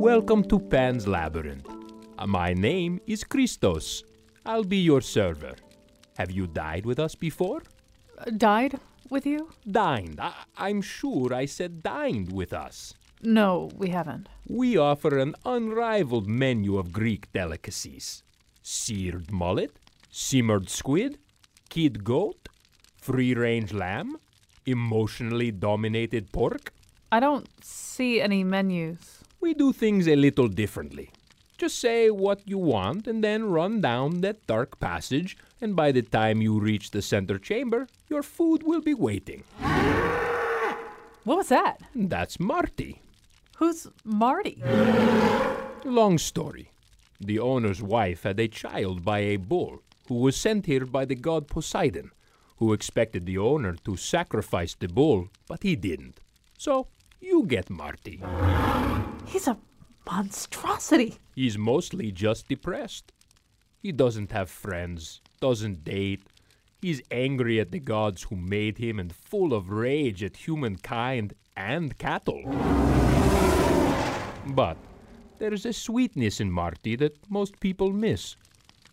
Welcome to Pan's Labyrinth. Uh, My name is Christos. I'll be your server. Have you died with us before? Died with you? Dined. I- I'm sure I said dined with us. No, we haven't. We offer an unrivaled menu of Greek delicacies seared mullet, simmered squid, kid goat, free range lamb, emotionally dominated pork. I don't see any menus. We do things a little differently. Just say what you want and then run down that dark passage, and by the time you reach the center chamber, your food will be waiting. What was that? That's Marty. Who's Marty? Long story. The owner's wife had a child by a bull who was sent here by the god Poseidon, who expected the owner to sacrifice the bull, but he didn't. So you get Marty. He's a monstrosity. He's mostly just depressed. He doesn't have friends, doesn't date. He's angry at the gods who made him and full of rage at humankind and cattle. But there's a sweetness in Marty that most people miss.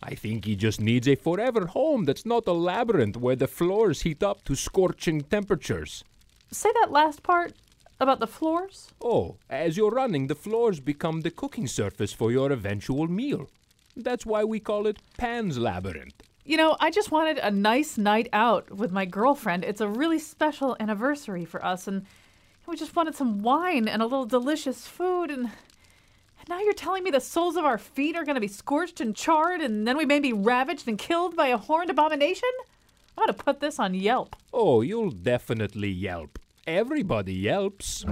I think he just needs a forever home that's not a labyrinth where the floors heat up to scorching temperatures. Say that last part about the floors? Oh, as you're running, the floors become the cooking surface for your eventual meal. That's why we call it Pan's Labyrinth. You know, I just wanted a nice night out with my girlfriend. It's a really special anniversary for us, and we just wanted some wine and a little delicious food, and and now you're telling me the soles of our feet are going to be scorched and charred, and then we may be ravaged and killed by a horned abomination? I'm going to put this on Yelp. Oh, you'll definitely yelp. Everybody yelps.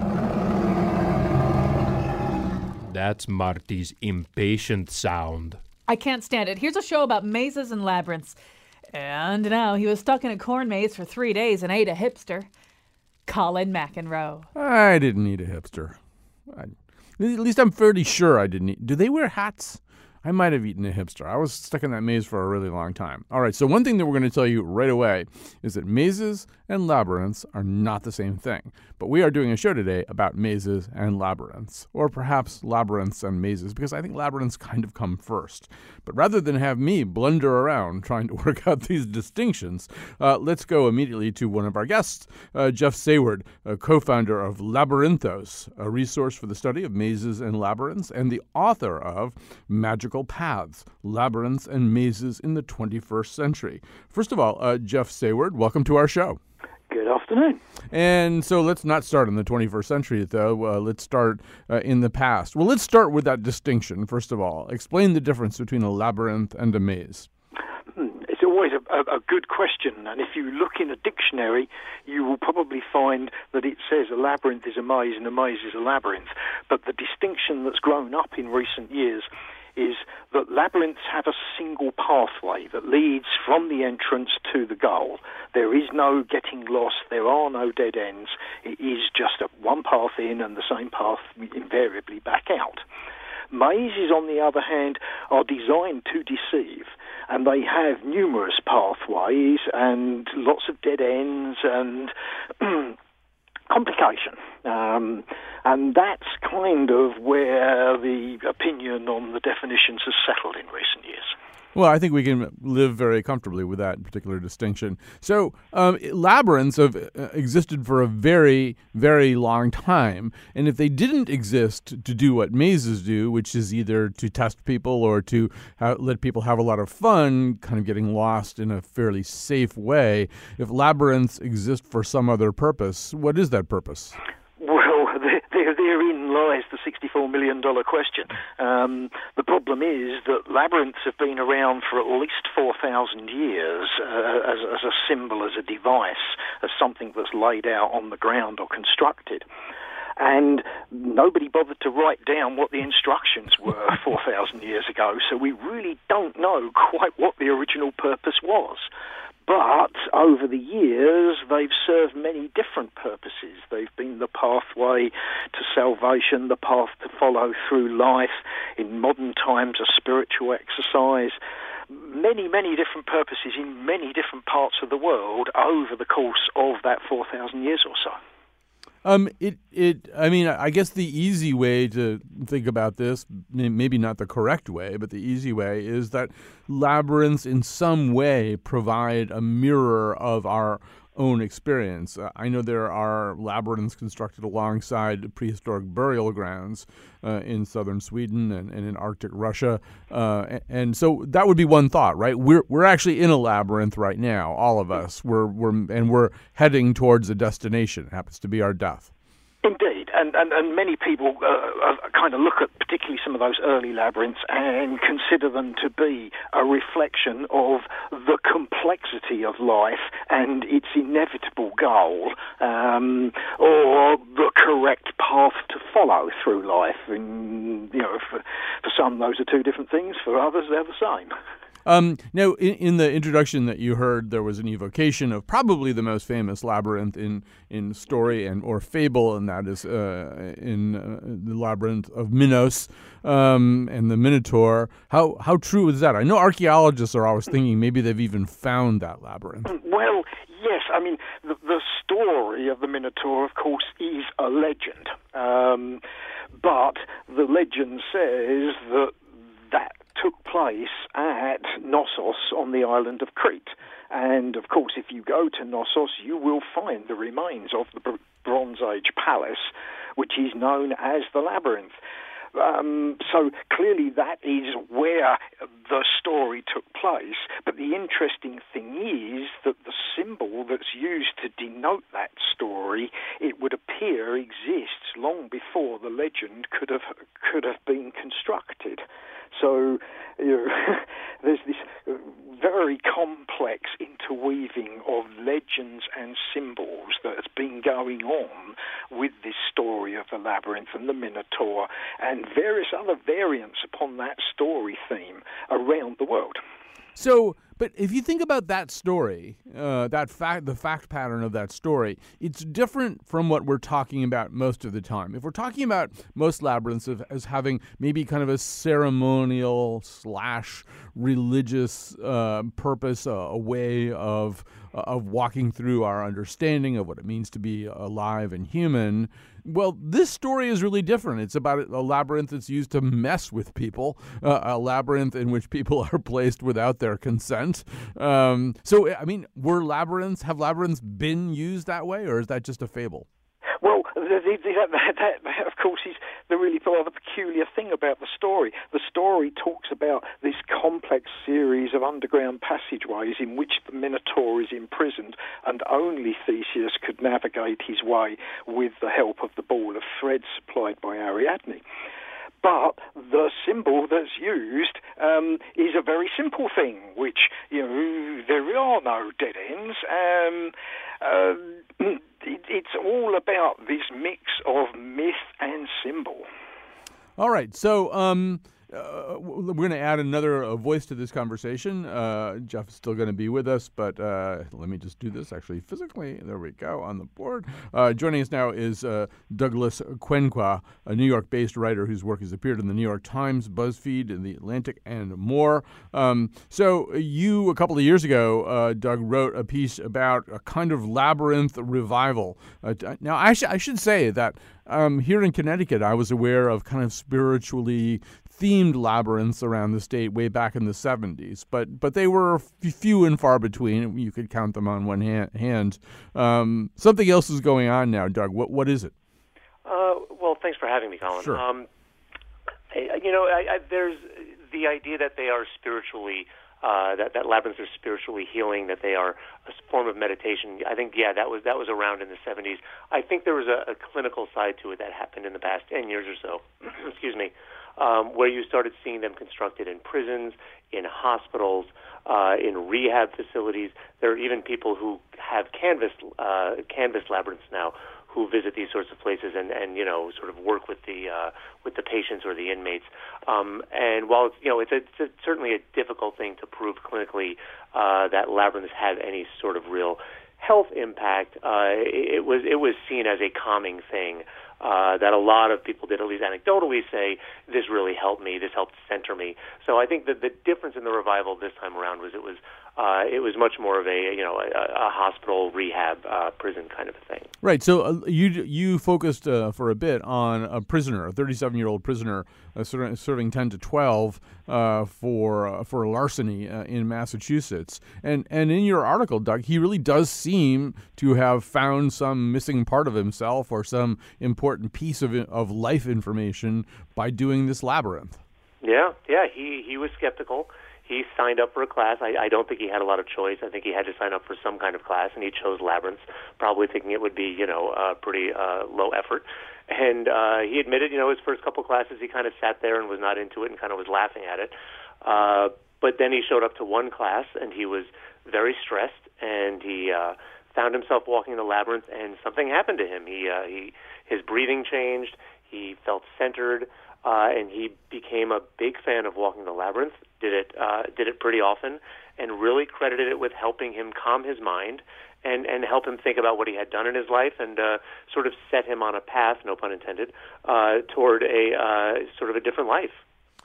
That's Marty's impatient sound. I can't stand it. Here's a show about mazes and labyrinths. And now he was stuck in a corn maze for three days and ate a hipster. Colin McEnroe. I didn't eat a hipster. I, at least I'm fairly sure I didn't eat. Do they wear hats? I might have eaten a hipster. I was stuck in that maze for a really long time. All right, so one thing that we're going to tell you right away is that mazes and labyrinths are not the same thing. But we are doing a show today about mazes and labyrinths, or perhaps labyrinths and mazes, because I think labyrinths kind of come first. But rather than have me blunder around trying to work out these distinctions, uh, let's go immediately to one of our guests, uh, Jeff Saward, co founder of Labyrinthos, a resource for the study of mazes and labyrinths, and the author of Magical Paths Labyrinths and Mazes in the 21st Century. First of all, uh, Jeff Saward, welcome to our show. Good afternoon. And so let's not start in the 21st century, though. Uh, let's start uh, in the past. Well, let's start with that distinction, first of all. Explain the difference between a labyrinth and a maze. It's always a, a, a good question, and if you look in a dictionary, you will probably find that it says a labyrinth is a maze and a maze is a labyrinth. But the distinction that's grown up in recent years is that labyrinths have a single pathway that leads from the entrance to the goal. There is no getting lost, there are no dead ends. It is just a one path in and the same path invariably back out. Mazes, on the other hand, are designed to deceive, and they have numerous pathways and lots of dead ends and complication. Um, and that's kind of where the opinion on the definitions has settled in recent years. Well, I think we can live very comfortably with that particular distinction. So, um, labyrinths have uh, existed for a very, very long time. And if they didn't exist to do what mazes do, which is either to test people or to ha- let people have a lot of fun, kind of getting lost in a fairly safe way, if labyrinths exist for some other purpose, what is that purpose? Well, there, there, therein lies the $64 million question. Um, the problem is that labyrinths have been around for at least 4,000 years uh, as, as a symbol, as a device, as something that's laid out on the ground or constructed. and nobody bothered to write down what the instructions were 4,000 years ago, so we really don't know quite what the original purpose was. But over the years, they've served many different purposes. They've been the pathway to salvation, the path to follow through life, in modern times, a spiritual exercise. Many, many different purposes in many different parts of the world over the course of that 4,000 years or so. Um, it, it, I mean, I guess the easy way to think about this, maybe not the correct way, but the easy way is that labyrinths in some way provide a mirror of our own experience. Uh, I know there are labyrinths constructed alongside prehistoric burial grounds uh, in southern Sweden and, and in Arctic Russia, uh, and so that would be one thought, right? We're we're actually in a labyrinth right now, all of us. We're we're and we're heading towards a destination. It happens to be our death. Indeed, and, and, and many people uh, uh, kind of look at particularly some of those early labyrinths and consider them to be a reflection of the complexity of life and its inevitable goal, um, or the correct path to follow through life. And you know, for, for some, those are two different things. For others, they're the same. Um, now, in, in, the introduction that you heard, there was an evocation of probably the most famous labyrinth in, in story and or fable, and that is uh, in uh, the labyrinth of Minos um, and the Minotaur. How how true is that? I know archaeologists are always thinking maybe they've even found that labyrinth. Well, yes. I mean, the, the story of the Minotaur, of course, is a legend, um, but the legend says that that took place at Knossos on the island of Crete. And of course, if you go to Knossos, you will find the remains of the Bronze Age palace, which is known as the Labyrinth. Um, so clearly, that is where the story took place. But the interesting thing is that the symbol that's used to denote that story, it would appear exists long before the legend could have could have been constructed. So you know, there's this uh, very complex interweaving of legends and symbols that has been going on with this story of the labyrinth and the Minotaur and various other variants upon that story theme around the world. So, but if you think about that story, uh, that fact, the fact pattern of that story, it's different from what we're talking about most of the time. If we're talking about most labyrinths as having maybe kind of a ceremonial slash religious uh, purpose, a, a way of of walking through our understanding of what it means to be alive and human. Well, this story is really different. It's about a labyrinth that's used to mess with people, uh, a labyrinth in which people are placed without their consent. Um, so, I mean, were labyrinths, have labyrinths been used that way, or is that just a fable? That, that, that, of course, is the really rather peculiar thing about the story. The story talks about this complex series of underground passageways in which the Minotaur is imprisoned, and only Theseus could navigate his way with the help of the ball of thread supplied by Ariadne. But the symbol that's used um, is a very simple thing, which you know there are no dead ends. Um, uh, it, it's all about this mix of myth and symbol. All right, so um, uh, we're going to add another uh, voice to this conversation. Uh, Jeff is still going to be with us, but uh, let me just do this actually physically. There we go on the board. Uh, joining us now is uh, Douglas Quenqua, a New York based writer whose work has appeared in the New York Times, BuzzFeed, and The Atlantic, and more. Um, so, you, a couple of years ago, Doug, wrote a piece about a kind of labyrinth revival. now, I, sh- I should say that um, here in Connecticut, I was aware of kind of spiritually themed labyrinths around the state way back in the 70s, but but they were few and far between. You could count them on one hand. Um, something else is going on now, Doug. What what is it? Uh, well, thanks for having me, Colin. Sure. Um, I, you know, I, I, there's the idea that they are spiritually. Uh, that that labyrinths are spiritually healing, that they are a form of meditation. I think, yeah, that was that was around in the 70s. I think there was a, a clinical side to it that happened in the past 10 years or so. Excuse me um, where you started seeing them constructed in prisons, in hospitals, uh, in rehab facilities. There are even people who have canvas uh, canvas labyrinths now who visit these sorts of places and, and you know sort of work with the uh, with the patients or the inmates. Um, and while it's you know it's, a, it's a, certainly a difficult thing to prove clinically uh, that labyrinths have any sort of real health impact, uh, it, it was it was seen as a calming thing. Uh, that a lot of people did, at least anecdotally, say this really helped me. This helped center me. So I think that the difference in the revival this time around was it was uh, it was much more of a you know a, a hospital rehab uh, prison kind of a thing. Right. So uh, you you focused uh, for a bit on a prisoner, a 37 year old prisoner uh, serving 10 to 12 uh, for for larceny in Massachusetts. And and in your article, Doug, he really does seem to have found some missing part of himself or some important piece of of life information by doing this labyrinth. Yeah, yeah. He he was skeptical he signed up for a class. I, I don't think he had a lot of choice. I think he had to sign up for some kind of class, and he chose Labyrinth, probably thinking it would be, you know, uh, pretty uh, low effort. And uh, he admitted, you know, his first couple classes, he kind of sat there and was not into it and kind of was laughing at it. Uh, but then he showed up to one class, and he was very stressed, and he uh, found himself walking the labyrinth, and something happened to him. He, uh, he, his breathing changed. He felt centered uh, and he became a big fan of walking the labyrinth. Did it uh, did it pretty often, and really credited it with helping him calm his mind and and help him think about what he had done in his life and uh, sort of set him on a path, no pun intended, uh, toward a uh, sort of a different life.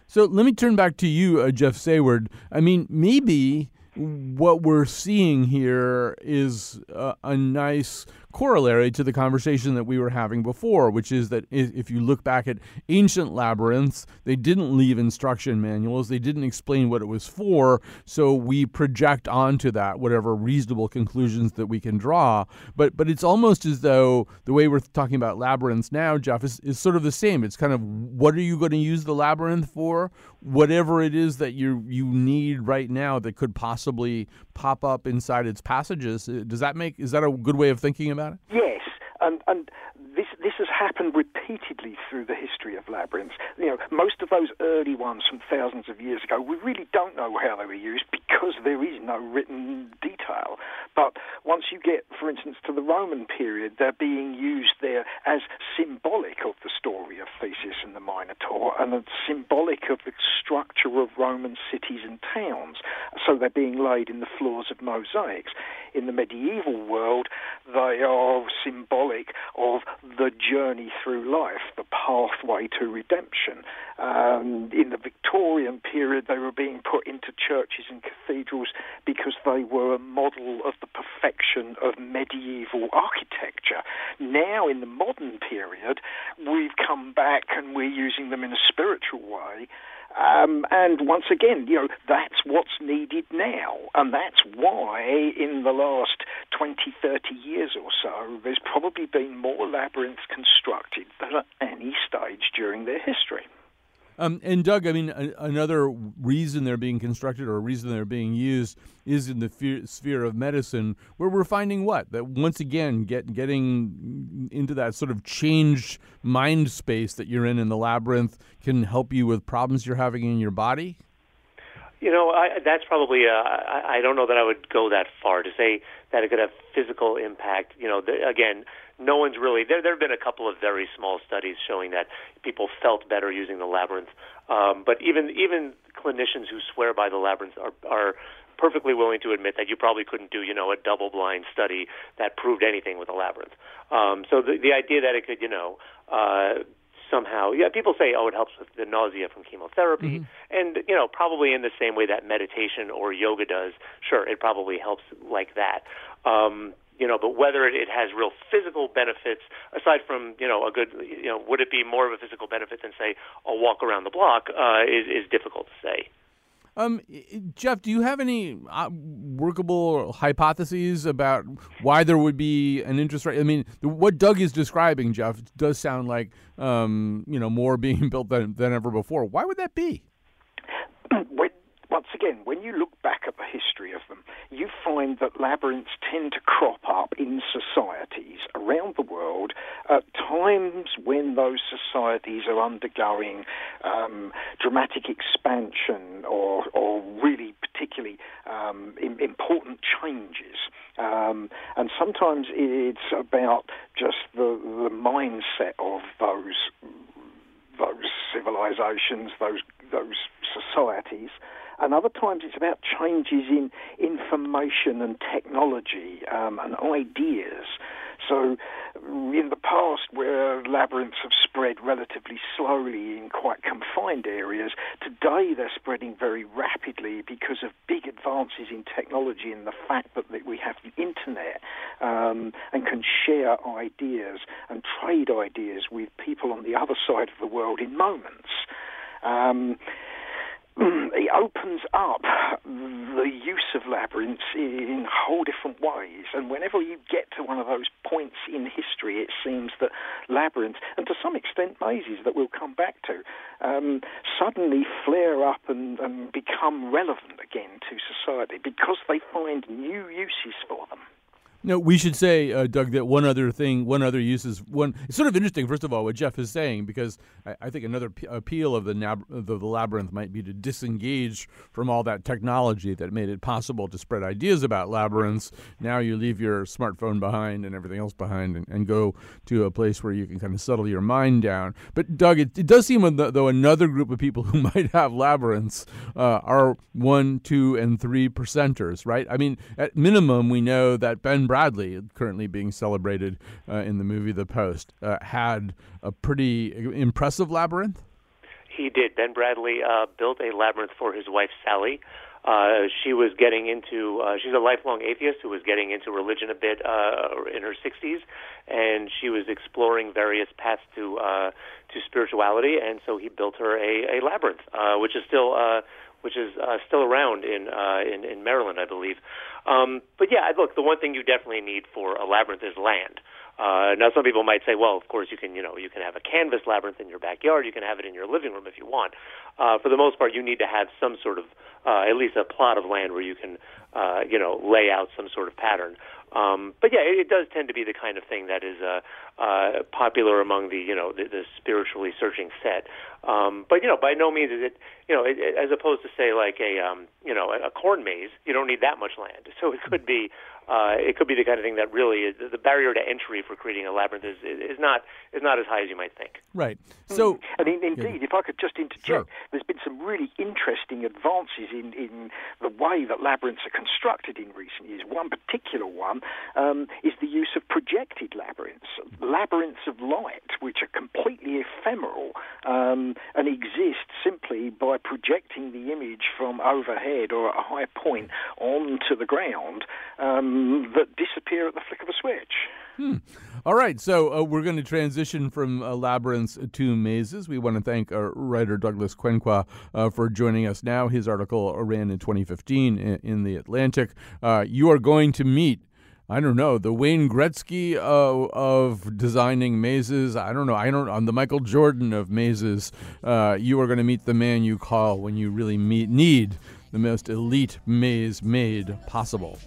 So let me turn back to you, uh, Jeff Saward. I mean, maybe what we're seeing here is a, a nice corollary to the conversation that we were having before, which is that if you look back at ancient labyrinths, they didn't leave instruction manuals, they didn't explain what it was for, so we project onto that whatever reasonable conclusions that we can draw. But but it's almost as though the way we're talking about labyrinths now, Jeff, is, is sort of the same. It's kind of what are you going to use the labyrinth for? Whatever it is that you you need right now that could possibly pop up inside its passages. Uh, does that make is that a good way of thinking about it? Yes, and and this this has happened repeatedly through the history of labyrinths. You know, most of those early ones from thousands of years ago, we really don't know how they were used because there is no written detail. But once you get, for instance, to the Roman period, they're being used there as symbolic of the story of Theseus and the Minotaur and symbolic of the structure of Roman cities and towns. So they're being laid in the floors of mosaics. In the medieval world, they are symbolic of the journey through life, the pathway to redemption. Um, in the Victorian period, they were being put into churches and cathedrals because they were a model of the perfection of medieval architecture. Now, in the modern period, we've come back and we're using them in a spiritual way. Um, and once again, you know, that's what's needed now. And that's why in the last 20, 30 years or so, there's probably been more labyrinths constructed than at any stage during their history. Um, and Doug, I mean, a, another reason they're being constructed or a reason they're being used is in the sphere of medicine, where we're finding what that once again get getting into that sort of changed mind space that you're in in the labyrinth can help you with problems you're having in your body. You know, I, that's probably. Uh, I, I don't know that I would go that far to say that it could have physical impact. You know, the, again, no one's really there. There have been a couple of very small studies showing that people felt better using the labyrinth. Um, but even even clinicians who swear by the labyrinth are are perfectly willing to admit that you probably couldn't do, you know, a double-blind study that proved anything with a labyrinth. Um, so the the idea that it could, you know, uh, somehow, yeah, people say, oh, it helps with the nausea from chemotherapy, mm-hmm. and you know, probably in the same way that meditation or yoga does. Sure, it probably helps like that. Um, you know, but whether it, it has real physical benefits, aside from, you know, a good, you know, would it be more of a physical benefit than, say, a walk around the block, uh, is, is difficult to say. Um, Jeff, do you have any uh, workable hypotheses about why there would be an interest rate? I mean, what Doug is describing, Jeff, does sound like um, you know more being built than, than ever before. Why would that be? once again, when you look back at the history of them, you find that labyrinths tend to crop up in societies around the world at times when those societies are undergoing um, dramatic expansion or, or really particularly um, important changes. Um, and sometimes it's about just the, the mindset of those those civilizations, those those societies. And other times it's about changes in information and technology um, and ideas. So, in the past, where labyrinths have spread relatively slowly in quite confined areas, today they're spreading very rapidly because of big advances in technology and the fact that, we have the internet um, and can share ideas and trade ideas with people on the other side of the world in moments. Um, it opens up the use of labyrinths in whole different ways. And whenever you get to one of those points in history, it seems that labyrinths, and to some extent mazes that we'll come back to, um, suddenly flare up and, and become relevant again to society because they find new uses for them. No, we should say, uh, Doug, that one other thing, one other use is one. It's sort of interesting, first of all, what Jeff is saying, because I, I think another p- appeal of the, nab- the, labyrinth might be to disengage from all that technology that made it possible to spread ideas about labyrinths. Now you leave your smartphone behind and everything else behind, and, and go to a place where you can kind of settle your mind down. But Doug, it, it does seem though another group of people who might have labyrinths uh, are one, two, and three percenters, right? I mean, at minimum, we know that Ben Bradlee, currently being celebrated uh, in the movie The Post, uh, had a pretty impressive labyrinth. He did. Ben Bradlee uh, built a labyrinth for his wife Sally. Uh, she was getting into. Uh, she's a lifelong atheist who was getting into religion a bit uh, in her 60s, and she was exploring various paths to uh, to spirituality. And so he built her a, a labyrinth, uh, which is still uh, which is uh, still around in, uh, in in Maryland, I believe. Um, but yeah, look, the one thing you definitely need for a labyrinth is land. Uh, now, some people might say, well, of course, you can, you know, you can have a canvas labyrinth in your backyard. You can have it in your living room if you want. Uh, for the most part, you need to have some sort of, uh, at least a plot of land where you can, uh, you know, lay out some sort of pattern. Um, but yeah, it, it does tend to be the kind of thing that is uh, uh, popular among the you know the, the spiritually searching set. Um, but you know, by no means is it you know it, it, as opposed to say like a um, you know a corn maze. You don't need that much land, so it could be uh, it could be the kind of thing that really is, the barrier to entry for creating a labyrinth is, is not is not as high as you might think. Right. So, and in, indeed, yeah. if I could just interject, sure. there's been some really interesting advances in, in the way that labyrinths are constructed in recent years. One particular one um, is the use of projected labyrinths, labyrinths of light, which are completely ephemeral um, and exist simply by projecting the image from overhead or at a high point onto the ground. Um, that disappear at the flick of a switch. Hmm. All right, so uh, we're going to transition from uh, labyrinths to mazes. We want to thank uh, writer Douglas Quenqua uh, for joining us now. His article ran in 2015 in, in The Atlantic. Uh, you are going to meet I don't know the Wayne Gretzky of, of designing mazes. I don't know. I don't. I'm the Michael Jordan of mazes. Uh, you are going to meet the man you call when you really meet need the most elite maze made possible.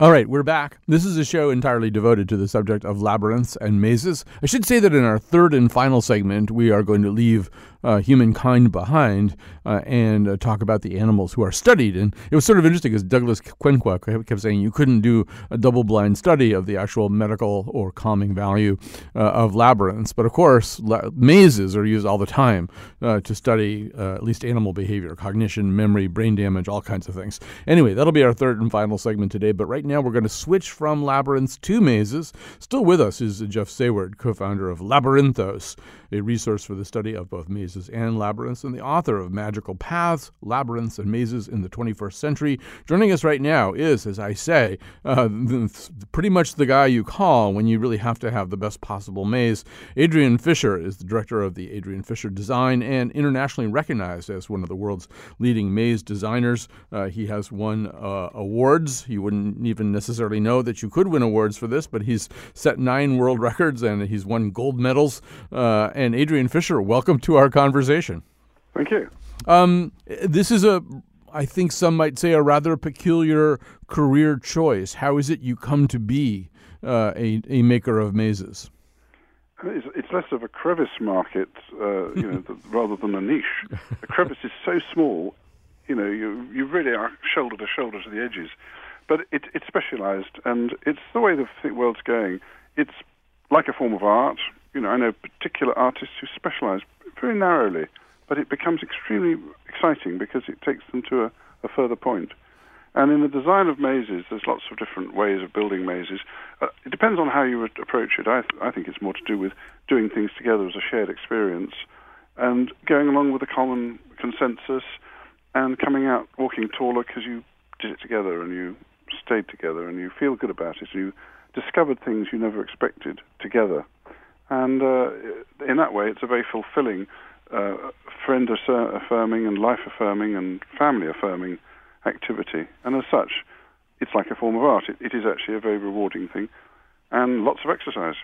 All right, we're back. This is a show entirely devoted to the subject of labyrinths and mazes. I should say that in our third and final segment, we are going to leave uh, humankind behind uh, and uh, talk about the animals who are studied. And it was sort of interesting because Douglas Quenqua kept saying you couldn't do a double blind study of the actual medical or calming value uh, of labyrinths. But of course, la- mazes are used all the time uh, to study uh, at least animal behavior, cognition, memory, brain damage, all kinds of things. Anyway, that'll be our third and final segment today. But right now, we're going to switch from labyrinths to mazes. Still with us is Jeff Saward, co founder of Labyrinthos. A resource for the study of both mazes and labyrinths, and the author of Magical Paths, Labyrinths, and Mazes in the 21st Century. Joining us right now is, as I say, uh, pretty much the guy you call when you really have to have the best possible maze. Adrian Fisher is the director of the Adrian Fisher Design and internationally recognized as one of the world's leading maze designers. Uh, he has won uh, awards. You wouldn't even necessarily know that you could win awards for this, but he's set nine world records and he's won gold medals. Uh, and Adrian Fisher, welcome to our conversation. Thank you. Um, this is a, I think some might say, a rather peculiar career choice. How is it you come to be uh, a, a maker of mazes? It's, it's less of a crevice market, uh, you know, rather than a niche. A crevice is so small, you know, you you really are shoulder to shoulder to the edges. But it, it's specialised, and it's the way the world's going. It's like a form of art. You know, I know particular artists who specialise very narrowly, but it becomes extremely exciting because it takes them to a, a further point. And in the design of mazes, there's lots of different ways of building mazes. Uh, it depends on how you approach it. I, th- I think it's more to do with doing things together as a shared experience and going along with a common consensus and coming out walking taller because you did it together and you stayed together and you feel good about it. And you discovered things you never expected together. And uh, in that way, it's a very fulfilling, uh, friend affirming and life affirming and family affirming activity. And as such, it's like a form of art. It, it is actually a very rewarding thing and lots of exercise.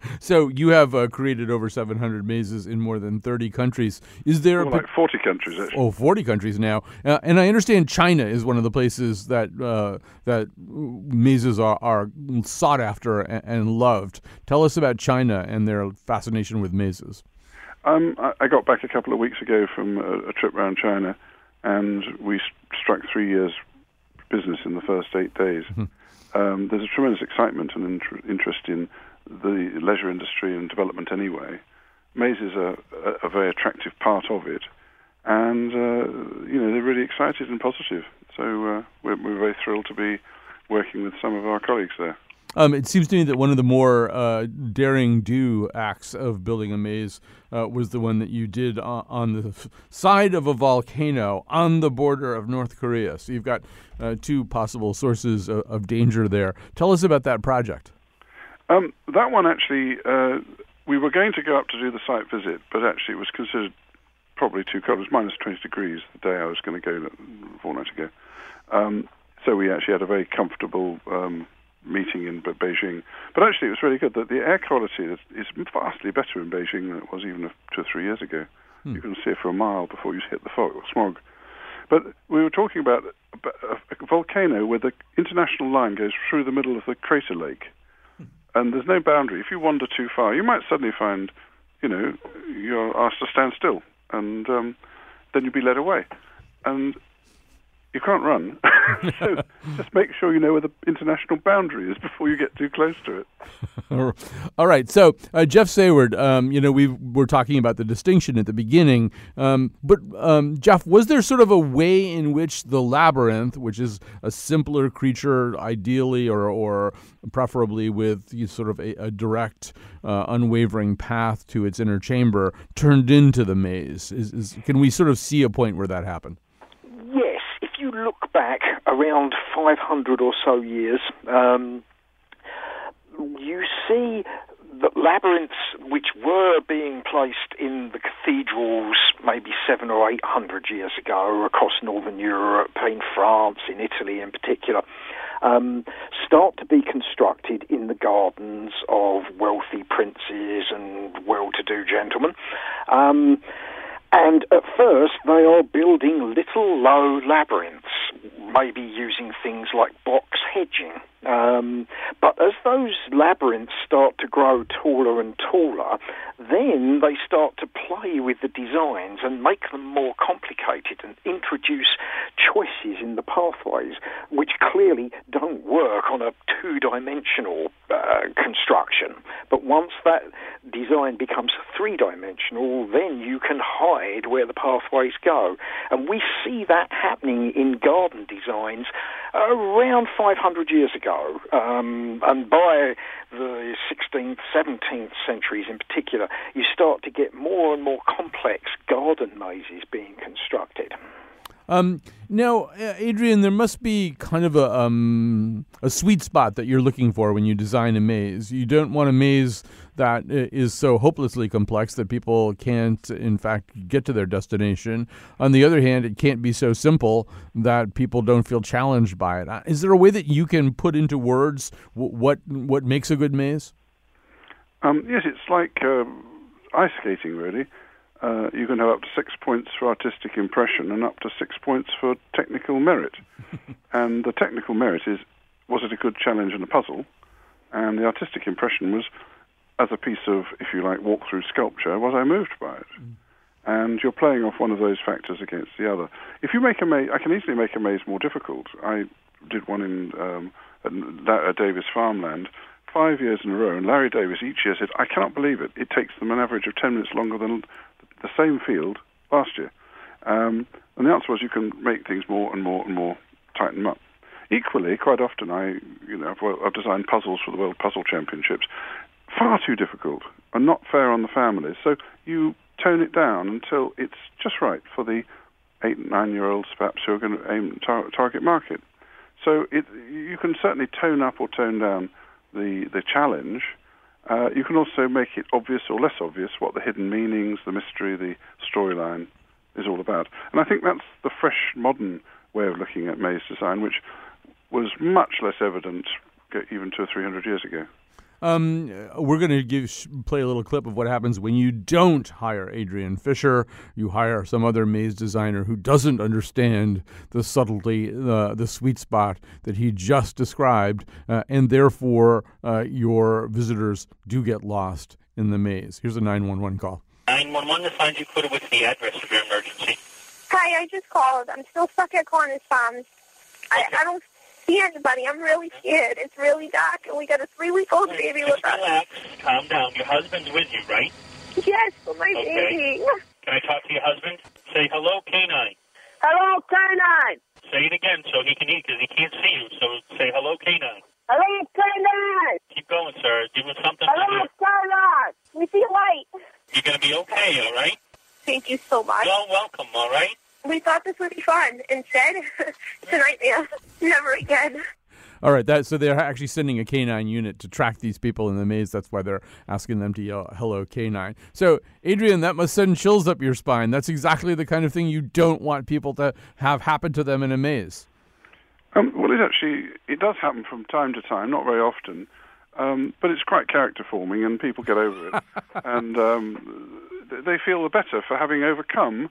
so you have uh, created over 700 mazes in more than 30 countries. Is there More like 40 countries, actually. Oh, 40 countries now. Uh, and I understand China is one of the places that uh, that mazes are, are sought after and, and, loved. Tell us about China and their fascination with mazes. Um, I, I, got back a couple of weeks ago from a, a trip around China, and we struck three years business in the first eight days. Um, there's a tremendous excitement and inter- interest in the leisure industry and development anyway. Mazes are a, a very attractive part of it, and uh, you know they're really excited and positive. So uh, we're, we're very thrilled to be working with some of our colleagues there. Um, it seems to me that one of the more uh, daring do acts of building a maze uh, was the one that you did on, on, the side of a volcano on the border of North Korea. So you've got uh, two possible sources of, of, danger there. Tell us about that project. Um, that one actually, uh, we were going to go up to do the site visit, but actually it was considered probably too cold. It was minus 20 degrees the day I was going to go a fortnight ago. Um, so we actually had a very comfortable um, meeting in Beijing. But actually, it was really good. that the air quality is, is, vastly better in Beijing than it was even two or three years ago. Hmm. You can see it for a mile before you hit the fog, or smog. But we were talking about a volcano where the international line goes through the middle of the crater lake, hmm. and there's no boundary. If you wander too far, you might suddenly find, you know, you're asked to stand still, and um, then you'd be led away. And you can't run. so just make sure you know where the international boundary is before you get too close to it. All right. So, uh, Jeff Saward, um, you know, we were talking about the distinction at the beginning. Um, but, um, Jeff, was there sort of a way in which the labyrinth, which is a simpler creature, ideally or, or preferably with sort of a, a direct, uh, unwavering path to its inner chamber, turned into the maze? Is, is, can we sort of see a point where that happened? Look back around 500 or so years, um, you see that labyrinths which were being placed in the cathedrals maybe seven or eight hundred years ago across northern Europe, in France, in Italy in particular, um, start to be constructed in the gardens of wealthy princes and well-to-do gentlemen. Um, and at first, they are building little low labyrinths, maybe using things like box hedging. Um, but as those labyrinths start to grow taller and taller, then they start to play with the designs and make them more complicated and introduce choices in the pathways which clearly don't work on a two dimensional uh, construction. But once that design becomes three dimensional, then you can hide where the pathways go. And we see that happening in garden designs around 500 years ago. Um, and by the 16th, 17th centuries in particular, you start to get more and more complex garden mazes being constructed. Um, now, uh, Adrian, there must be kind of a um, a sweet spot that you're looking for when you design a maze. You don't want a maze that uh, so hopelessly complex that people can't, in fact, get to their destination. On the other hand, it can't be so simple that people don't feel challenged by it. Uh, there a way that you can put into words what what makes a good maze? Um, yes, it's like uh, ice skating, really. Uh, you can have up to six points for artistic impression and up to six points for technical merit. and the technical merit is was it a good challenge and a puzzle? And the artistic impression was, as a piece of, if you like, walk-through sculpture, was I moved by it? And you're playing off one of those factors against the other. If you make a maze, I can easily make a maze more difficult. I did one in um, at Davis Farmland five years in a row, and Larry Davis each year said, I cannot believe it. It takes them an average of 10 minutes longer than the same field last year. Um, and the answer was you can make things more and more and more, tighten them up. Equally, quite often I, you know, I've, I've designed puzzles for the World Puzzle Championships, far too difficult and not fair on the families. So you tone it down until it's just right for the eight and nine year olds perhaps who are going to aim tar- target market. So it, you can certainly tone up or tone down the the challenge. Uh, you can also make it obvious or less obvious what the hidden meanings, the mystery, the storyline is all about. And I think that's the fresh, modern way of looking at maze design, which was much less evident even two or three hundred years ago. Um, we're going to give play a little clip of what happens when you don't hire Adrian Fisher. You hire some other maze designer who doesn't understand the subtlety, the the sweet spot that he just described, uh, and therefore uh, your visitors do get lost in the maze. Here's a nine one one call. 911 to find you, Coda. with the address of your emergency? Hi, I just called. I'm still stuck at Connors Farms. I, I don't see anybody. I'm really scared. It's really dark, and we got a three-week-old baby with us. relax. Calm down. Your husband's with you, right? Yes, for my Okay. baby. Can I talk to your husband? Say hello, canine. Hello, canine. Say it again so he can eat because he can't see you. So say hello, canine. Hello, canine. Keep going, sir. Give him something to Hello, do. canine. We see light. You're going to be okay, all right? Thank you so much. You're welcome, all right? We thought this would be fun. Instead, it's a nightmare. Never again. All right, that so they're actually sending a canine unit to track these people in the maze. That's why they're asking them to yell "Hello, canine." So, Adrian, that must send chills up your spine. That's exactly the kind of thing you don't want people to have happen to them in a maze. Um, well, it actually it does happen from time to time, not very often, um, but it's quite character forming, and people get over it, and um, they feel the better for having overcome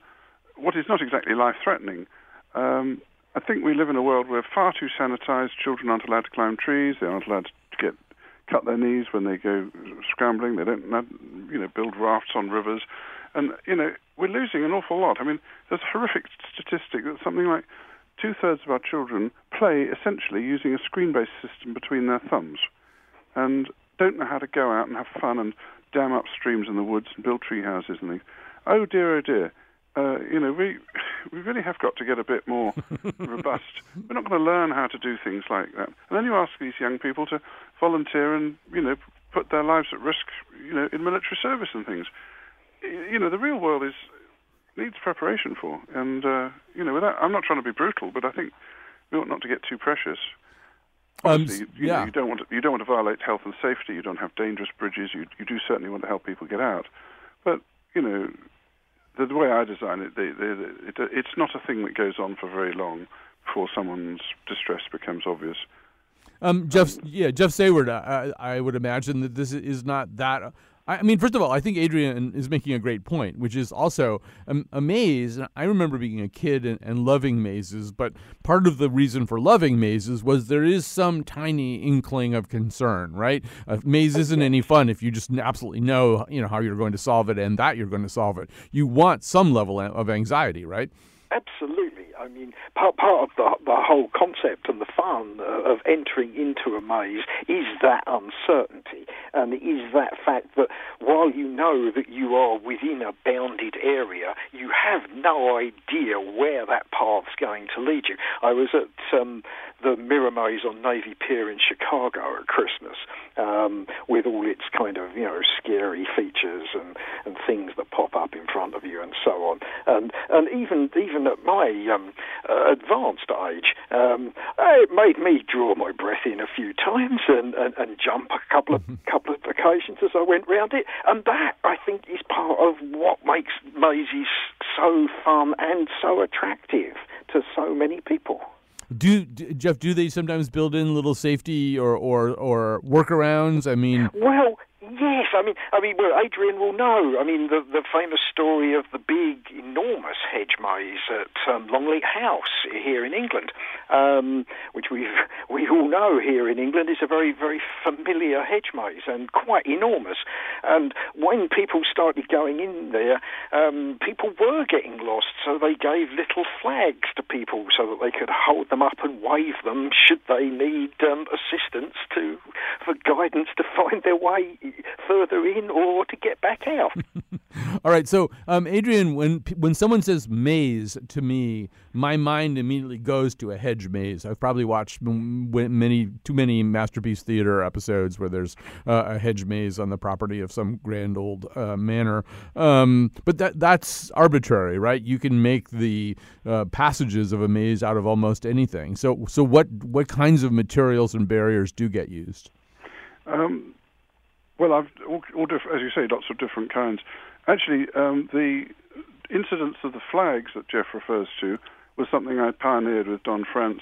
what is not exactly life threatening. Um, I think we live in a world where far too sanitized children aren't allowed to climb trees. They aren't allowed to get cut their knees when they go scrambling. They don't, you know, build rafts on rivers, and you know we're losing an awful lot. I mean, there's a horrific statistic that something like two thirds of our children play essentially using a screen-based system between their thumbs, and don't know how to go out and have fun and dam up streams in the woods and build tree houses and things. Oh dear, oh dear. Uh, you know, we we really have got to get a bit more robust. We're not going to learn how to do things like that. And then you ask these young people to volunteer and you know put their lives at risk, you know, in military service and things. You know, the real world is needs preparation for. And uh, you know, without, I'm not trying to be brutal, but I think we ought not to get too precious. Um, Obviously, you, you, know, you don't want to, you don't want to violate health and safety. You don't have dangerous bridges. You you do certainly want to help people get out. But you know, the, way I design it, it, it's not a thing that goes on for very long before someone's distress becomes obvious. Um, Jeff, yeah, Jeff Saward. I would imagine that this is not that. I mean, first of all, I think Adrian is making a great point, which is also a, a maze. I remember being a kid and, and loving mazes, but part of the reason for loving mazes was there is some tiny inkling of concern, right? A maze oh, isn't any fun if you just absolutely know, you know, how you're going to solve it and that you're going to solve it. You want some level of anxiety, right? Absolutely. I mean, part part of the the whole concept and the fun of entering into a maze is that uncertainty, and is that fact that while you know that you are within a bounded area, you have no idea where that path's going to lead you. I was at um, the Mirror Maze on Navy Pier in Chicago at Christmas, um, with all its kind of you know scary features and, and things that pop up in front of you and so on. And and even even at my um, uh, advanced age, um, it made me draw my breath in a few times and, and, and jump a couple of couple of occasions as I went round it. And that I think is part of what makes mazes so fun and so attractive to so many people. Do, do Jeff? Do they sometimes build in little safety or or or workarounds? I mean, Well, yes. I mean, I mean, well, Adrian will know. I mean, the the famous story of the big, enormous hedge maze at um, Longleat House here in England, um, which we we all know here in England is a very very familiar hedge maze and quite enormous. And when people started going in there, um, people were getting lost, so they gave little flags to people so that they could hold them up and wave them should they need um, assistance to for guidance to find their way further in or to get back out. all right. So, um, Adrian, when when someone says maze to me, my mind immediately goes to a hedge maze. I've probably watched many too many masterpiece theater episodes where there's uh, a hedge maze on the property of some grand old uh, manor. Um, but that that's arbitrary, right? You can make the uh, passages of a maze out of almost anything. So, so what what kinds of materials and barriers do get used? Um, well, I've all, all diff- as you say, lots of different kinds. Actually, um, the incidence of the flags that Jeff refers to was something I pioneered with Don Frantz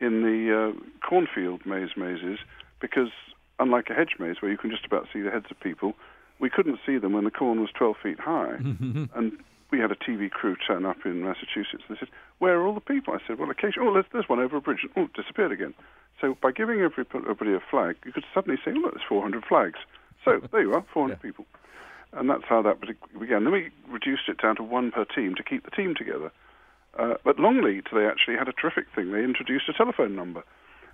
in the uh, cornfield maze mazes, because unlike a hedge maze where you can just about see the heads of people, we couldn't see them when the corn was 12 feet high. and we had a TV crew turn up in Massachusetts. They said, "Where are all the people?" I said, "Well, occasionally, oh, there's, there's one over a bridge. Oh, it disappeared again." So by giving everybody a flag, you could suddenly say, "Oh, look, there's 400 flags." So there you are, 400 people, and that's how that began. Then we reduced it down to one per team to keep the team together. Uh, but Longleat, they actually had a terrific thing. They introduced a telephone number,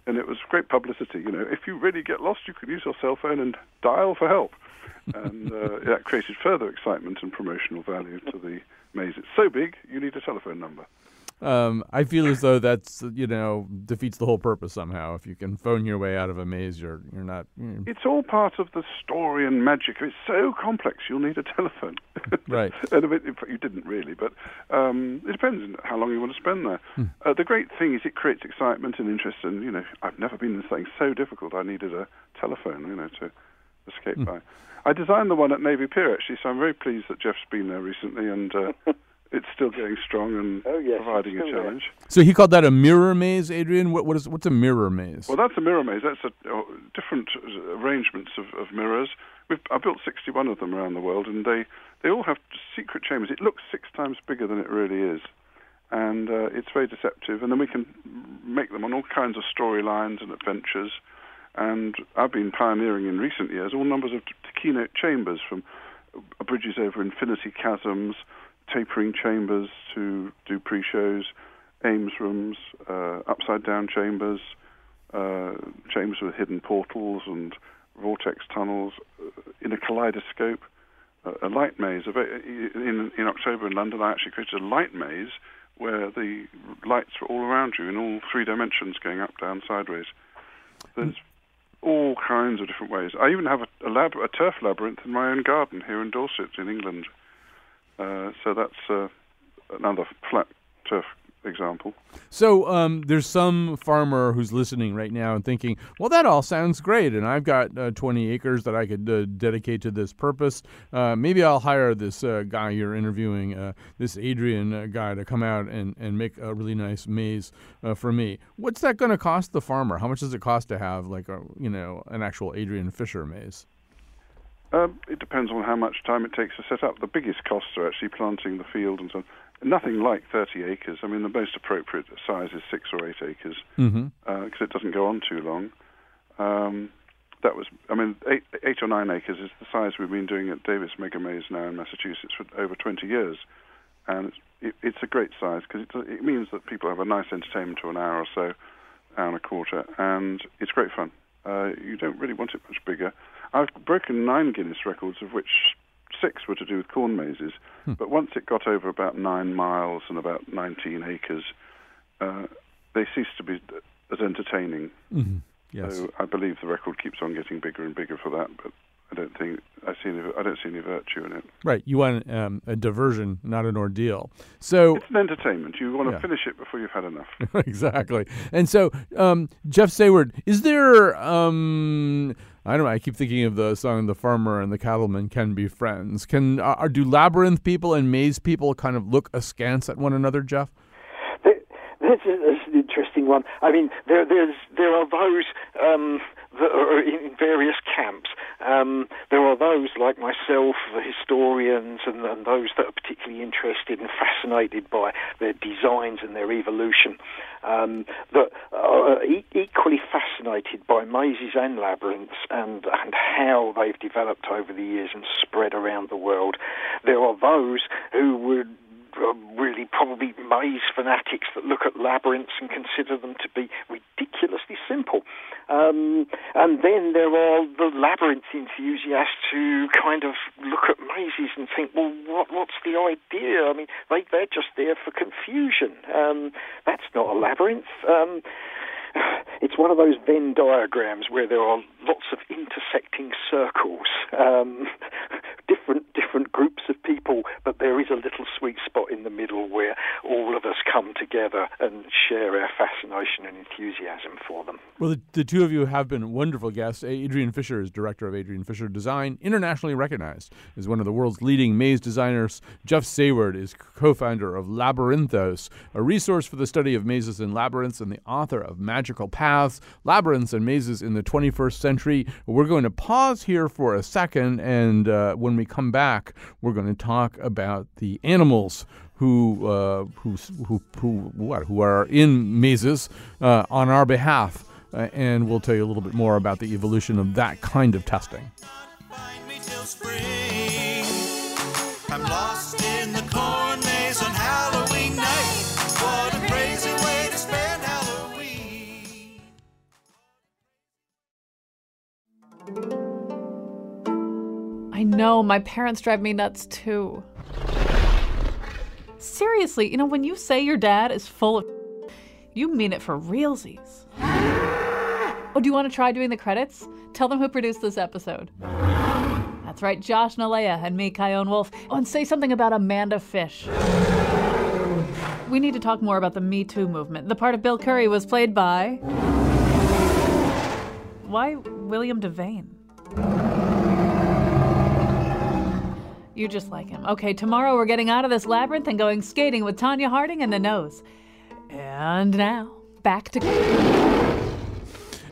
and it was great publicity. You know, if you really get lost, you can use your cell phone and dial for help, and uh, that created further excitement and promotional value to the maze. It's so big, you need a telephone number. Um, I feel as though that's you know defeats the whole purpose somehow. If you can phone your way out of a maze, you're you're not. You It's all part of the story and magic. It's so complex, you'll need a telephone. right. and if it, if you didn't really, but um, it depends on how long you want to spend there. Hmm. Uh, the great thing is it creates excitement and interest. And you know, I've never been in something so difficult. I needed a telephone, you know, to escape Hmm. by. I designed the one at Navy Pier actually, so I'm very pleased that Jeff's been there recently and. Uh, It's still getting strong and Oh, yes, providing a still there. challenge. So he called that a mirror maze, Adrian. What what is what's a mirror maze? Well, that's a mirror maze. That's a, uh, different arrangements of, of mirrors. We've, I built 61 of them around the world, and they, they all have secret chambers. It looks six times bigger than it really is, and uh, it's very deceptive. And then we can make them on all kinds of storylines and adventures. And I've been pioneering in recent years all numbers of t- keynote chambers, from uh, bridges over infinity chasms, tapering chambers to do pre-shows, Ames rooms, uh, upside-down chambers, uh, chambers with hidden portals and vortex tunnels, uh, in a kaleidoscope, a light maze. In, in October in London, I actually created a light maze where the lights were all around you in all three dimensions, going up, down, sideways. There's all kinds of different ways. I even have a, a, lab, a turf labyrinth in my own garden here in Dorset, in England. Uh, so that's uh, another flat turf example. So um, there's some farmer who's listening right now and thinking, well, that all sounds great, and I've got uh, 20 acres that I could uh, dedicate to this purpose. Uh, maybe I'll hire this uh, guy you're interviewing, this Adrian guy, to come out and, and make a really nice maze for me. What's that going to cost the farmer? How much does it cost to have like a you know an actual Adrian Fisher maze? Um, it depends on how much time it takes to set up. The biggest costs are actually planting the field and so on. Nothing like 30 acres. I mean, the most appropriate size is six or eight acres because Mm-hmm. it doesn't go on too long. Um, that was, I mean, eight, eight or nine acres is the size we've been doing at Davis Mega Maze now in Massachusetts for over 20 years, and it's it, it's a great size because it, it means that people have a nice entertainment for an hour or so, hour and a quarter, and it's great fun. Uh, you don't really want it much bigger. I've broken nine Guinness records, of which six were to do with corn mazes. But once it got over about nine miles and about 19 acres, uh, they ceased to be as entertaining. Mhm. Yes. So I believe the record keeps on getting bigger and bigger for that, but I don't think I see any, I don't see any virtue in it. Right. You want um, a diversion, not an ordeal. So It's an entertainment. You want to Yeah. finish it before you've had enough. exactly. And so, um, Jeff Saward, is there? Um, I don't know. I keep thinking of the song "The Farmer and the Cattleman Can Be Friends." Can are, do labyrinth people and maze people kind of look askance at one another, Jeff? A, that's an interesting one. I mean, there, there are those um, are in various camps. Um, there are those like myself, the historians, and, and those that are particularly interested and fascinated by their designs and their evolution, um, that are e- equally fascinated by mazes and labyrinths and, and how they've developed over the years and spread around the world. There are those who would uh, really probably maze fanatics that look at labyrinths and consider them to be ridiculously simple. Um, and then there are the labyrinth enthusiasts who kind of look at mazes and think, well, what, what's the idea? I mean, they, they're just there for confusion. Um, that's not a labyrinth. Um, it's one of those Venn diagrams where there are lots of intersecting circles, um, different different groups of people, but there is a little sweet spot in the middle where all of us come together and share our fascination and enthusiasm for them. Well, the, the two of you have been wonderful guests. Adrian Fisher is director of Adrian Fisher Design, internationally recognized as one of the world's leading maze designers. Jeff Saward is co-founder of Labyrinthos, a resource for the study of mazes and labyrinths, and the author of Magical Paths: Labyrinths and Mazes in the 21st Century. We're going to pause here for a second, and uh, when we come back, we're going to talk about the animals who uh, who who who what who are in mazes uh, on our behalf, uh, and we'll tell you a little bit more about the evolution of that kind of testing. I know, my parents drive me nuts too. Seriously, you know, when you say your dad is full of you mean it for realsies. Oh, do you want to try doing the credits? Tell them who produced this episode. That's right, Josh Nalea and me, Chion Wolf. Oh, and say something about Amanda Fish. We need to talk more about the Me Too movement. The part of Bill Curry was played by. Why William Devane? You just like him. Okay, tomorrow we're getting out of this labyrinth and going skating with Tonya Harding and the nose. And now, back to.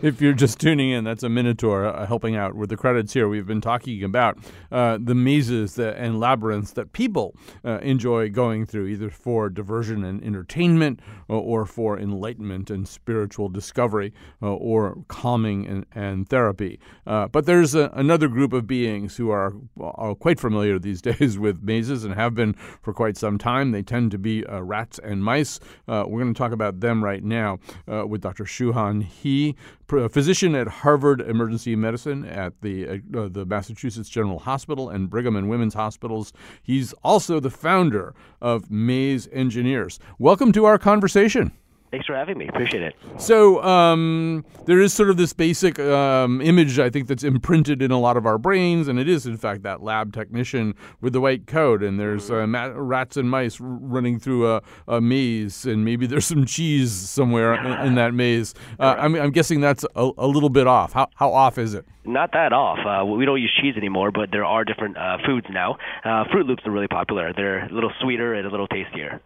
If you're just tuning in, that's a Minotaur uh, helping out with the credits here. We've been talking about uh, the mazes that, and labyrinths that people uh, enjoy going through, either for diversion and entertainment, or, or for enlightenment and spiritual discovery, uh, or calming and, and therapy. Uh, but there's a, another group of beings who are, are quite familiar these days with mazes and have been for quite some time. They tend to be uh, rats and mice. Uh, we're going to talk about them right now uh, with Dr. Shuhan He a physician at Harvard Emergency Medicine at the uh, the Massachusetts General Hospital and Brigham and Women's Hospitals. He's also the founder of Maze Engineers. Welcome to our conversation. Thanks for having me. Appreciate it. So um, there is sort of this basic um, image I think that's imprinted in a lot of our brains, and it is in fact that lab technician with the white coat, and there's uh, rats and mice r- running through a, a maze, and maybe there's some cheese somewhere in, in that maze. Uh, I'm, I'm guessing that's a, a little bit off. How how off is it? Not that off. Uh, we don't use cheese anymore, but there are different uh, foods now. Uh, Froot Loops are really popular. They're a little sweeter and a little tastier.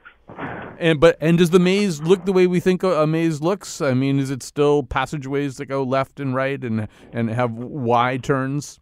And but and does the maze look the way we think a, maze looks? I mean, is it still passageways that go left and right and and have Y turns?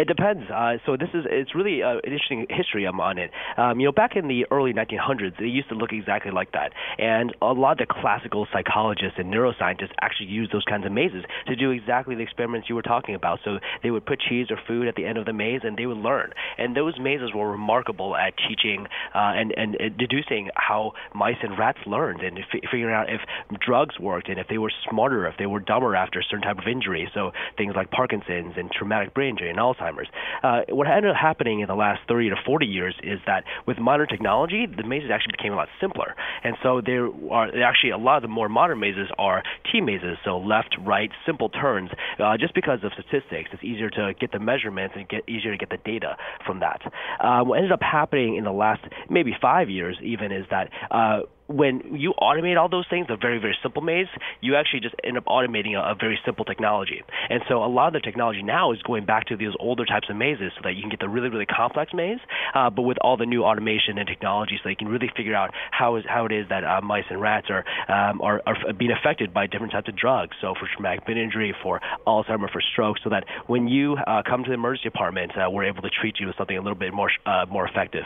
It depends. Uh, so this is it's really uh, an interesting history on it. Um, you know, back in the early 1900s, they used to look exactly like that, and a lot of the classical psychologists and neuroscientists actually used those kinds of mazes to do exactly the experiments you were talking about. So they would put cheese or food at the end of the maze, and they would learn. And those mazes were remarkable at teaching uh, and, and and deducing how mice and rats learned, and f- figuring out if drugs worked, and if they were smarter, if they were dumber after a certain type of injury. So things like Parkinson's and traumatic brain injury and Alzheimer's. Uh, what ended up happening in the last 30 to 40 years is that with modern technology, the mazes actually became a lot simpler. And so there are actually a lot of the more modern mazes are T mazes, so left, right, simple turns. Uh, just because of statistics, it's easier to get the measurements and get easier to get the data from that. Uh, what ended up happening in the last maybe five years even is that uh, when you automate all those things, a very, very simple maze, you actually just end up automating a, a, very simple technology. And so a lot of the technology now is going back to those older types of mazes so that you can get the really, really complex maze, uh, but with all the new automation and technology so you can really figure out how, is, how it is that uh, mice and rats are, um, are, are being affected by different types of drugs. So for traumatic brain injury, for Alzheimer, for stroke, so that when you uh, come to the emergency department, uh, we're able to treat you with something a little bit more, uh, more effective.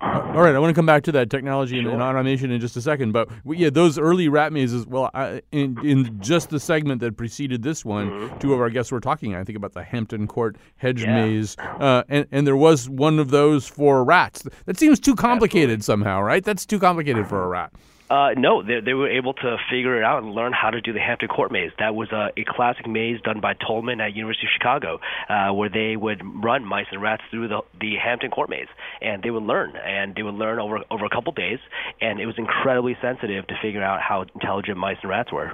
All right, I want to come back to that technology sure. and, and automation in just a second. But yeah, those early rat mazes. Well, I, in in just the segment that preceded this one, mm-hmm. two of our guests were talking. I think about the Hampton Court hedge yeah. maze, uh, and and there was one of those for rats. That seems too complicated Absolutely. somehow, right? That's too complicated for a rat. Uh, no, they, they were able to figure it out and learn how to do the Hampton Court maze. That was a, a classic maze done by Tolman at University of Chicago, uh, where they would run mice and rats through the the Hampton Court maze, and they would learn, and they would learn over over a couple days, and it was incredibly sensitive to figure out how intelligent mice and rats were.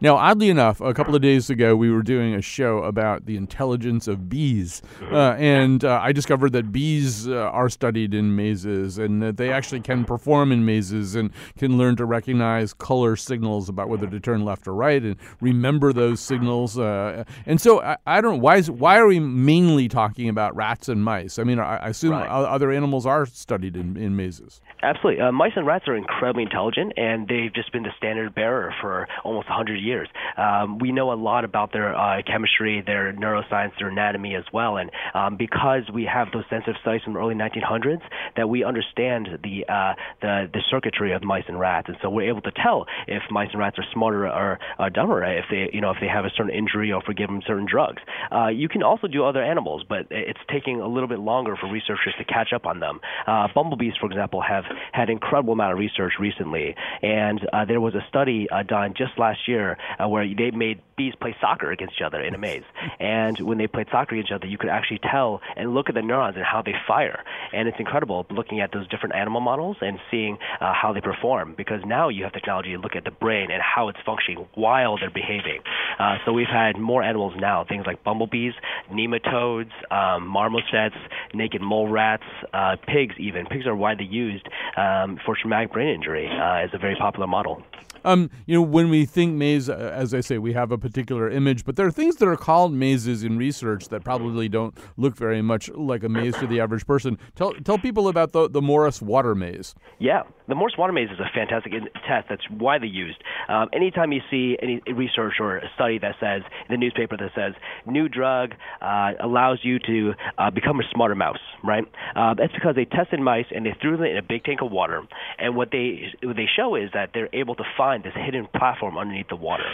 Now, oddly enough, a couple of days ago, we were doing a show about the intelligence of bees. Uh, and uh, I discovered that bees uh, are studied in mazes and that they actually can perform in mazes and can learn to recognize color signals about whether to turn left or right and remember those signals. Uh, and so I, I, don't know, why, is, why are we mainly talking about rats and mice? I mean, I, I assume right. other animals are studied in, in mazes. Absolutely. Uh, mice and rats are incredibly intelligent, and they've just been the standard bearer for almost 100 years. Um, we know a lot about their uh, chemistry, their neuroscience, their anatomy as well, and um, because we have those sensitive studies from the early 1900s, that we understand the uh, the the circuitry of mice and rats, and so we're able to tell if mice and rats are smarter or uh, dumber if they you know if they have a certain injury or if we give them certain drugs. Uh, you can also do other animals, but it's taking a little bit longer for researchers to catch up on them. Uh, bumblebees, for example, have had incredible amount of research recently, and uh, there was a study uh, done just last year uh, where they made bees play soccer against each other in a maze. And when they played soccer against each other, you could actually tell and look at the neurons and how they fire. And it's incredible looking at those different animal models and seeing uh, how they perform because now you have technology to look at the brain and how it's functioning while they're behaving. Uh, so we've had more animals now, things like bumblebees, nematodes, um, marmosets, naked mole rats, uh, pigs even. Pigs are widely used um, for traumatic brain injury uh, as a very popular model. Um, you know, when we think maze, uh, as I say, we have a particular image, but there are things that are called mazes in research that probably don't look very much like a maze to the average person. Tell tell people about the the Morris Water Maze. Yeah, the Morris Water Maze is a fantastic test that's widely used. Um, anytime you see any research or a study that says in the newspaper that says new drug uh, allows you to uh, become a smarter mouse, right? Uh, that's because they tested mice and they threw them in a big tank of water, and what they what they show is that they're able to find this hidden platform underneath the water.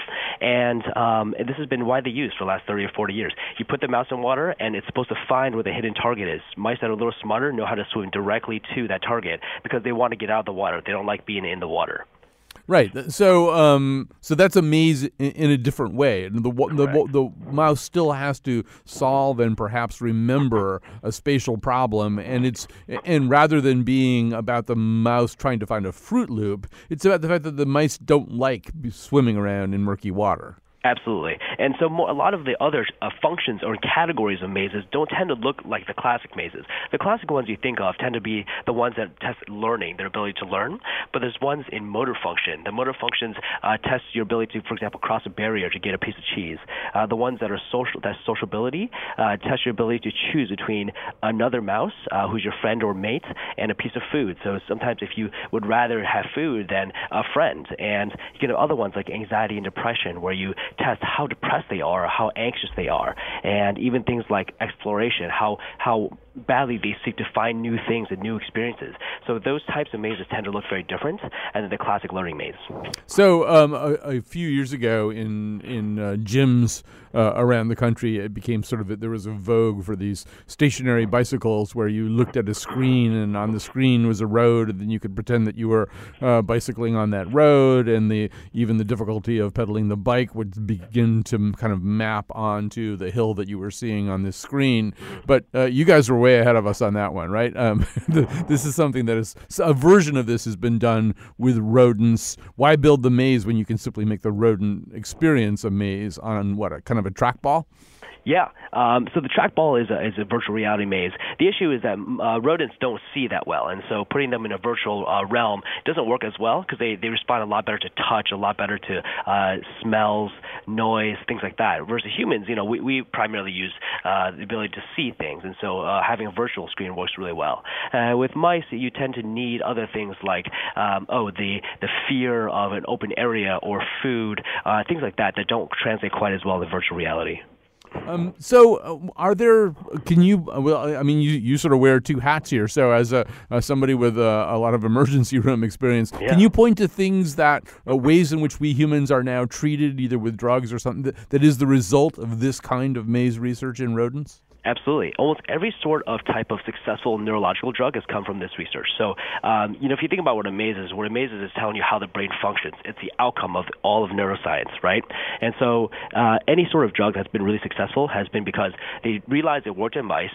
And, um, and this has been widely used for the last 30 or 40 years. You put the mouse in water, and it's supposed to find where the hidden target is. Mice that are a little smarter know how to swim directly to that target because they want to get out of the water. They don't like being in the water. Right. So, um, so that's a maze in, in a different way. The, the, the the mouse still has to solve and perhaps remember a spatial problem, and it's and rather than being about the mouse trying to find a Froot Loop, it's about the fact that the mice don't like swimming around in murky water. Absolutely. And so more, a lot of the other uh, functions or categories of mazes don't tend to look like the classic mazes. The classic ones you think of tend to be the ones that test learning, their ability to learn, but there's ones in motor function. The motor functions uh, test your ability to, for example, cross a barrier to get a piece of cheese. Uh, the ones that are social, that's sociability, uh, test your ability to choose between another mouse, uh, who's your friend or mate, and a piece of food. So sometimes if you would rather have food than a friend, and you can have other ones like anxiety and depression, where you test how depressed they are, how anxious they are, and even things like exploration, how how badly they seek to find new things and new experiences. So those types of mazes tend to look very different than the classic learning maze. So um, a, a, few years ago, in in uh, gyms uh, around the country, it became sort of a, there was a vogue for these stationary bicycles where you looked at a screen, and on the screen was a road, and then you could pretend that you were uh, bicycling on that road, and the even the difficulty of pedaling the bike would begin to kind of map onto the hill that you were seeing on this screen. But uh, you guys were way ahead of us on that one, right? Um, this is something that is a version of this has been done with rodents. Why build the maze when you can simply make the rodent experience a maze on what a kind of a trackball? Yeah. Um, so the trackball is a, is a virtual reality maze. The issue is that uh, rodents don't see that well, and so putting them in a virtual uh, realm doesn't work as well because they, they respond a lot better to touch, a lot better to uh, smells, noise, things like that. Versus humans, you know, we, we primarily use uh, the ability to see things, and so uh, having a virtual screen works really well. Uh, with mice, you tend to need other things like, um, oh, the the fear of an open area or food, uh, things like that that don't translate quite as well in virtual reality. Um, so, uh, are there? Can you? Uh, well, I mean, you, you sort of wear two hats here. So, as a uh, somebody with a, a, lot of emergency room experience, yeah. can you point to things that uh, ways in which we humans are now treated, either with drugs or something, that, that is the result of this kind of maze research in rodents? Absolutely. Almost every sort of type of successful neurological drug has come from this research. So, um, you know, if you think about what a maze is, what a maze is is telling you how the brain functions. It's the outcome of all of neuroscience, right? And so, uh, any sort of drug that's been really successful has been because they realized it worked in mice.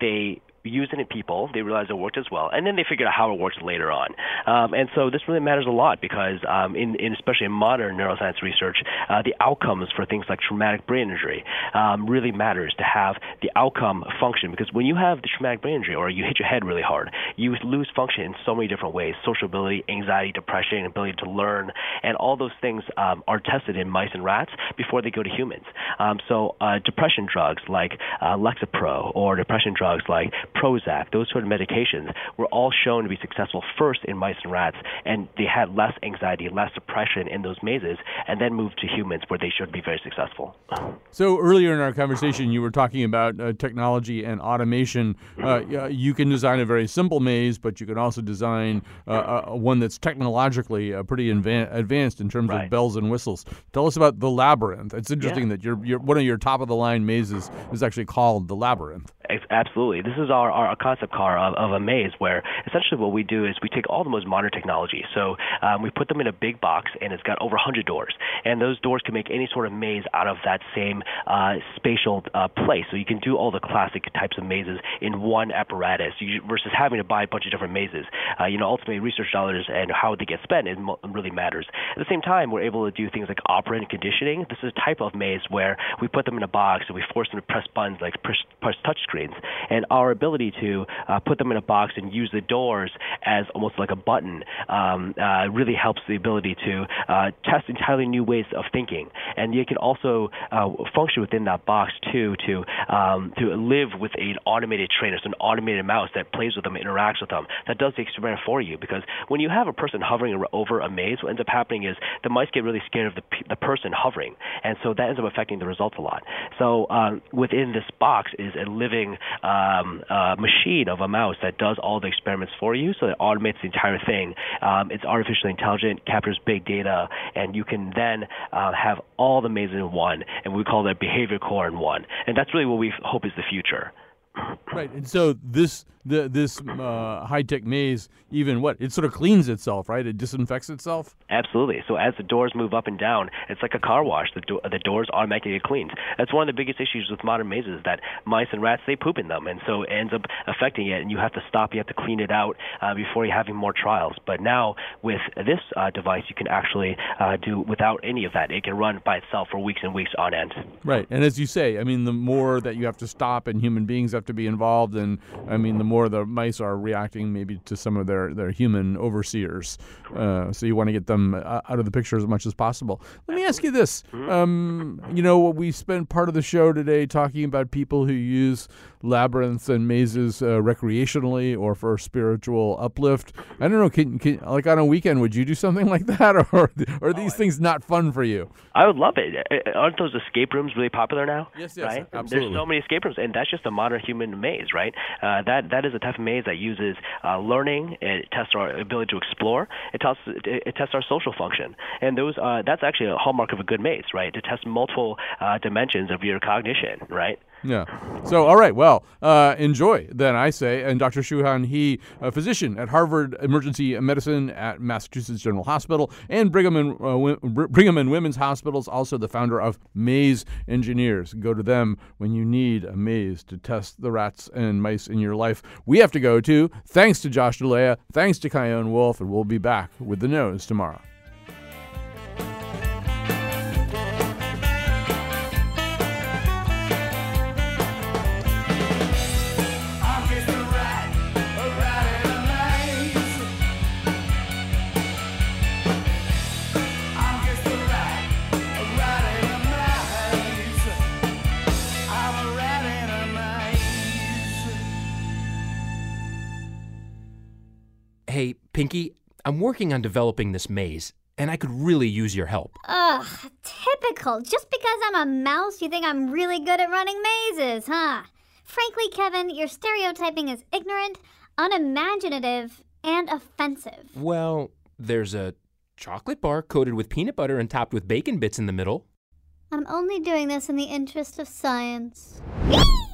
They used it people. They realized it worked as well, and then they figured out how it works later on. Um, and so this really matters a lot because, um, in, in, especially in modern neuroscience research, uh, the outcomes for things like traumatic brain injury um, really matters to have the outcome function. Because when you have the traumatic brain injury or you hit your head really hard, you lose function in so many different ways: social ability, anxiety, depression, ability to learn, and all those things um, are tested in mice and rats before they go to humans. Um, so uh, depression drugs like uh, Lexapro or depression drugs like Prozac, those sort of medications were all shown to be successful first in mice and rats, and they had less anxiety, less depression in those mazes, and then moved to humans where they showed to be very successful. So earlier in our conversation, you were talking about uh, technology and automation. Uh, you can design a very simple maze, but you can also design uh, one that's technologically uh, pretty inva- advanced in terms right. of bells and whistles. Tell us about the labyrinth. It's interesting yeah. that your, your one of your top of the line mazes is actually called the labyrinth. Absolutely, this is our our concept car of, of a maze where essentially what we do is we take all the most modern technology. So um, we put them in a big box and it's got over 100 doors. And those doors can make any sort of maze out of that same uh, spatial uh, place. So you can do all the classic types of mazes in one apparatus you, versus having to buy a bunch of different mazes. Uh, you know, ultimately research dollars and how they get spent really matters. At the same time, we're able to do things like operant conditioning. This is a type of maze where we put them in a box and we force them to press buttons like push, push touch screens. And our ability ability to uh, put them in a box and use the doors as almost like a button um, uh, really helps the ability to uh, test entirely new ways of thinking. And you can also uh, function within that box too to um, to live with an automated trainer, so an automated mouse that plays with them, interacts with them, that does the experiment for you. Because when you have a person hovering over a maze, what ends up happening is the mice get really scared of the, the person hovering, and so that ends up affecting the results a lot. So um, within this box is a living um, uh, machine of a mouse that does all the experiments for you, so it automates the entire thing. Um, it's artificially intelligent, captures big data, and you can then uh, have all the mazes in one, and we call that behavior core in one. And that's really what we hope is the future. Right, and so this the this uh, high tech maze even what it sort of cleans itself, right? It disinfects itself. Absolutely. So as the doors move up and down, it's like a car wash. The do- the doors automatically get cleaned. That's one of the biggest issues with modern mazes that mice and rats they poop in them, and so it ends up affecting it. And you have to stop. You have to clean it out uh, before you're having more trials. But now with this uh, device, you can actually uh, do without any of that. It can run by itself for weeks and weeks on end. Right, and as you say, I mean, the more that you have to stop and human beings have to be involved and I mean, the more the mice are reacting maybe to some of their their human overseers. Uh, so you want to get them uh, out of the picture as much as possible. Let me ask you this: um, you know, we spent part of the show today talking about people who use labyrinths and mazes uh, recreationally or for spiritual uplift. I don't know, can, can, like on a weekend, would you do something like that, or or are these things not fun for you? I would love it. Uh, Aren't those escape rooms really popular now? Yes, yes, right? absolutely. There's so many escape rooms, and that's just a modern human maze, right? Uh, that that is a type of maze that uses uh, learning. It tests our ability to explore. It tests it, it tests our social function, and those uh, that's actually a hallmark of a good maze, right? To test multiple uh, dimensions of your cognition, right? Yeah. So, all right. Well, uh, enjoy then, I say. And Dr. Shuhan, he, a physician at Harvard Emergency Medicine at Massachusetts General Hospital and Brigham and, uh, Brigham and Women's Hospitals, also the founder of Maze Engineers. Go to them when you need a maze to test the rats and mice in your life. We have to go to. Thanks to Josh DeLea. Thanks to Chion Wolf. And we'll be back with the nose tomorrow. Pinky, I'm working on developing this maze, and I could really use your help. Ugh, typical. Just because I'm a mouse, you think I'm really good at running mazes, huh? Frankly, Kevin, your stereotyping is ignorant, unimaginative, and offensive. Well, there's a chocolate bar coated with peanut butter and topped with bacon bits in the middle. I'm only doing this in the interest of science.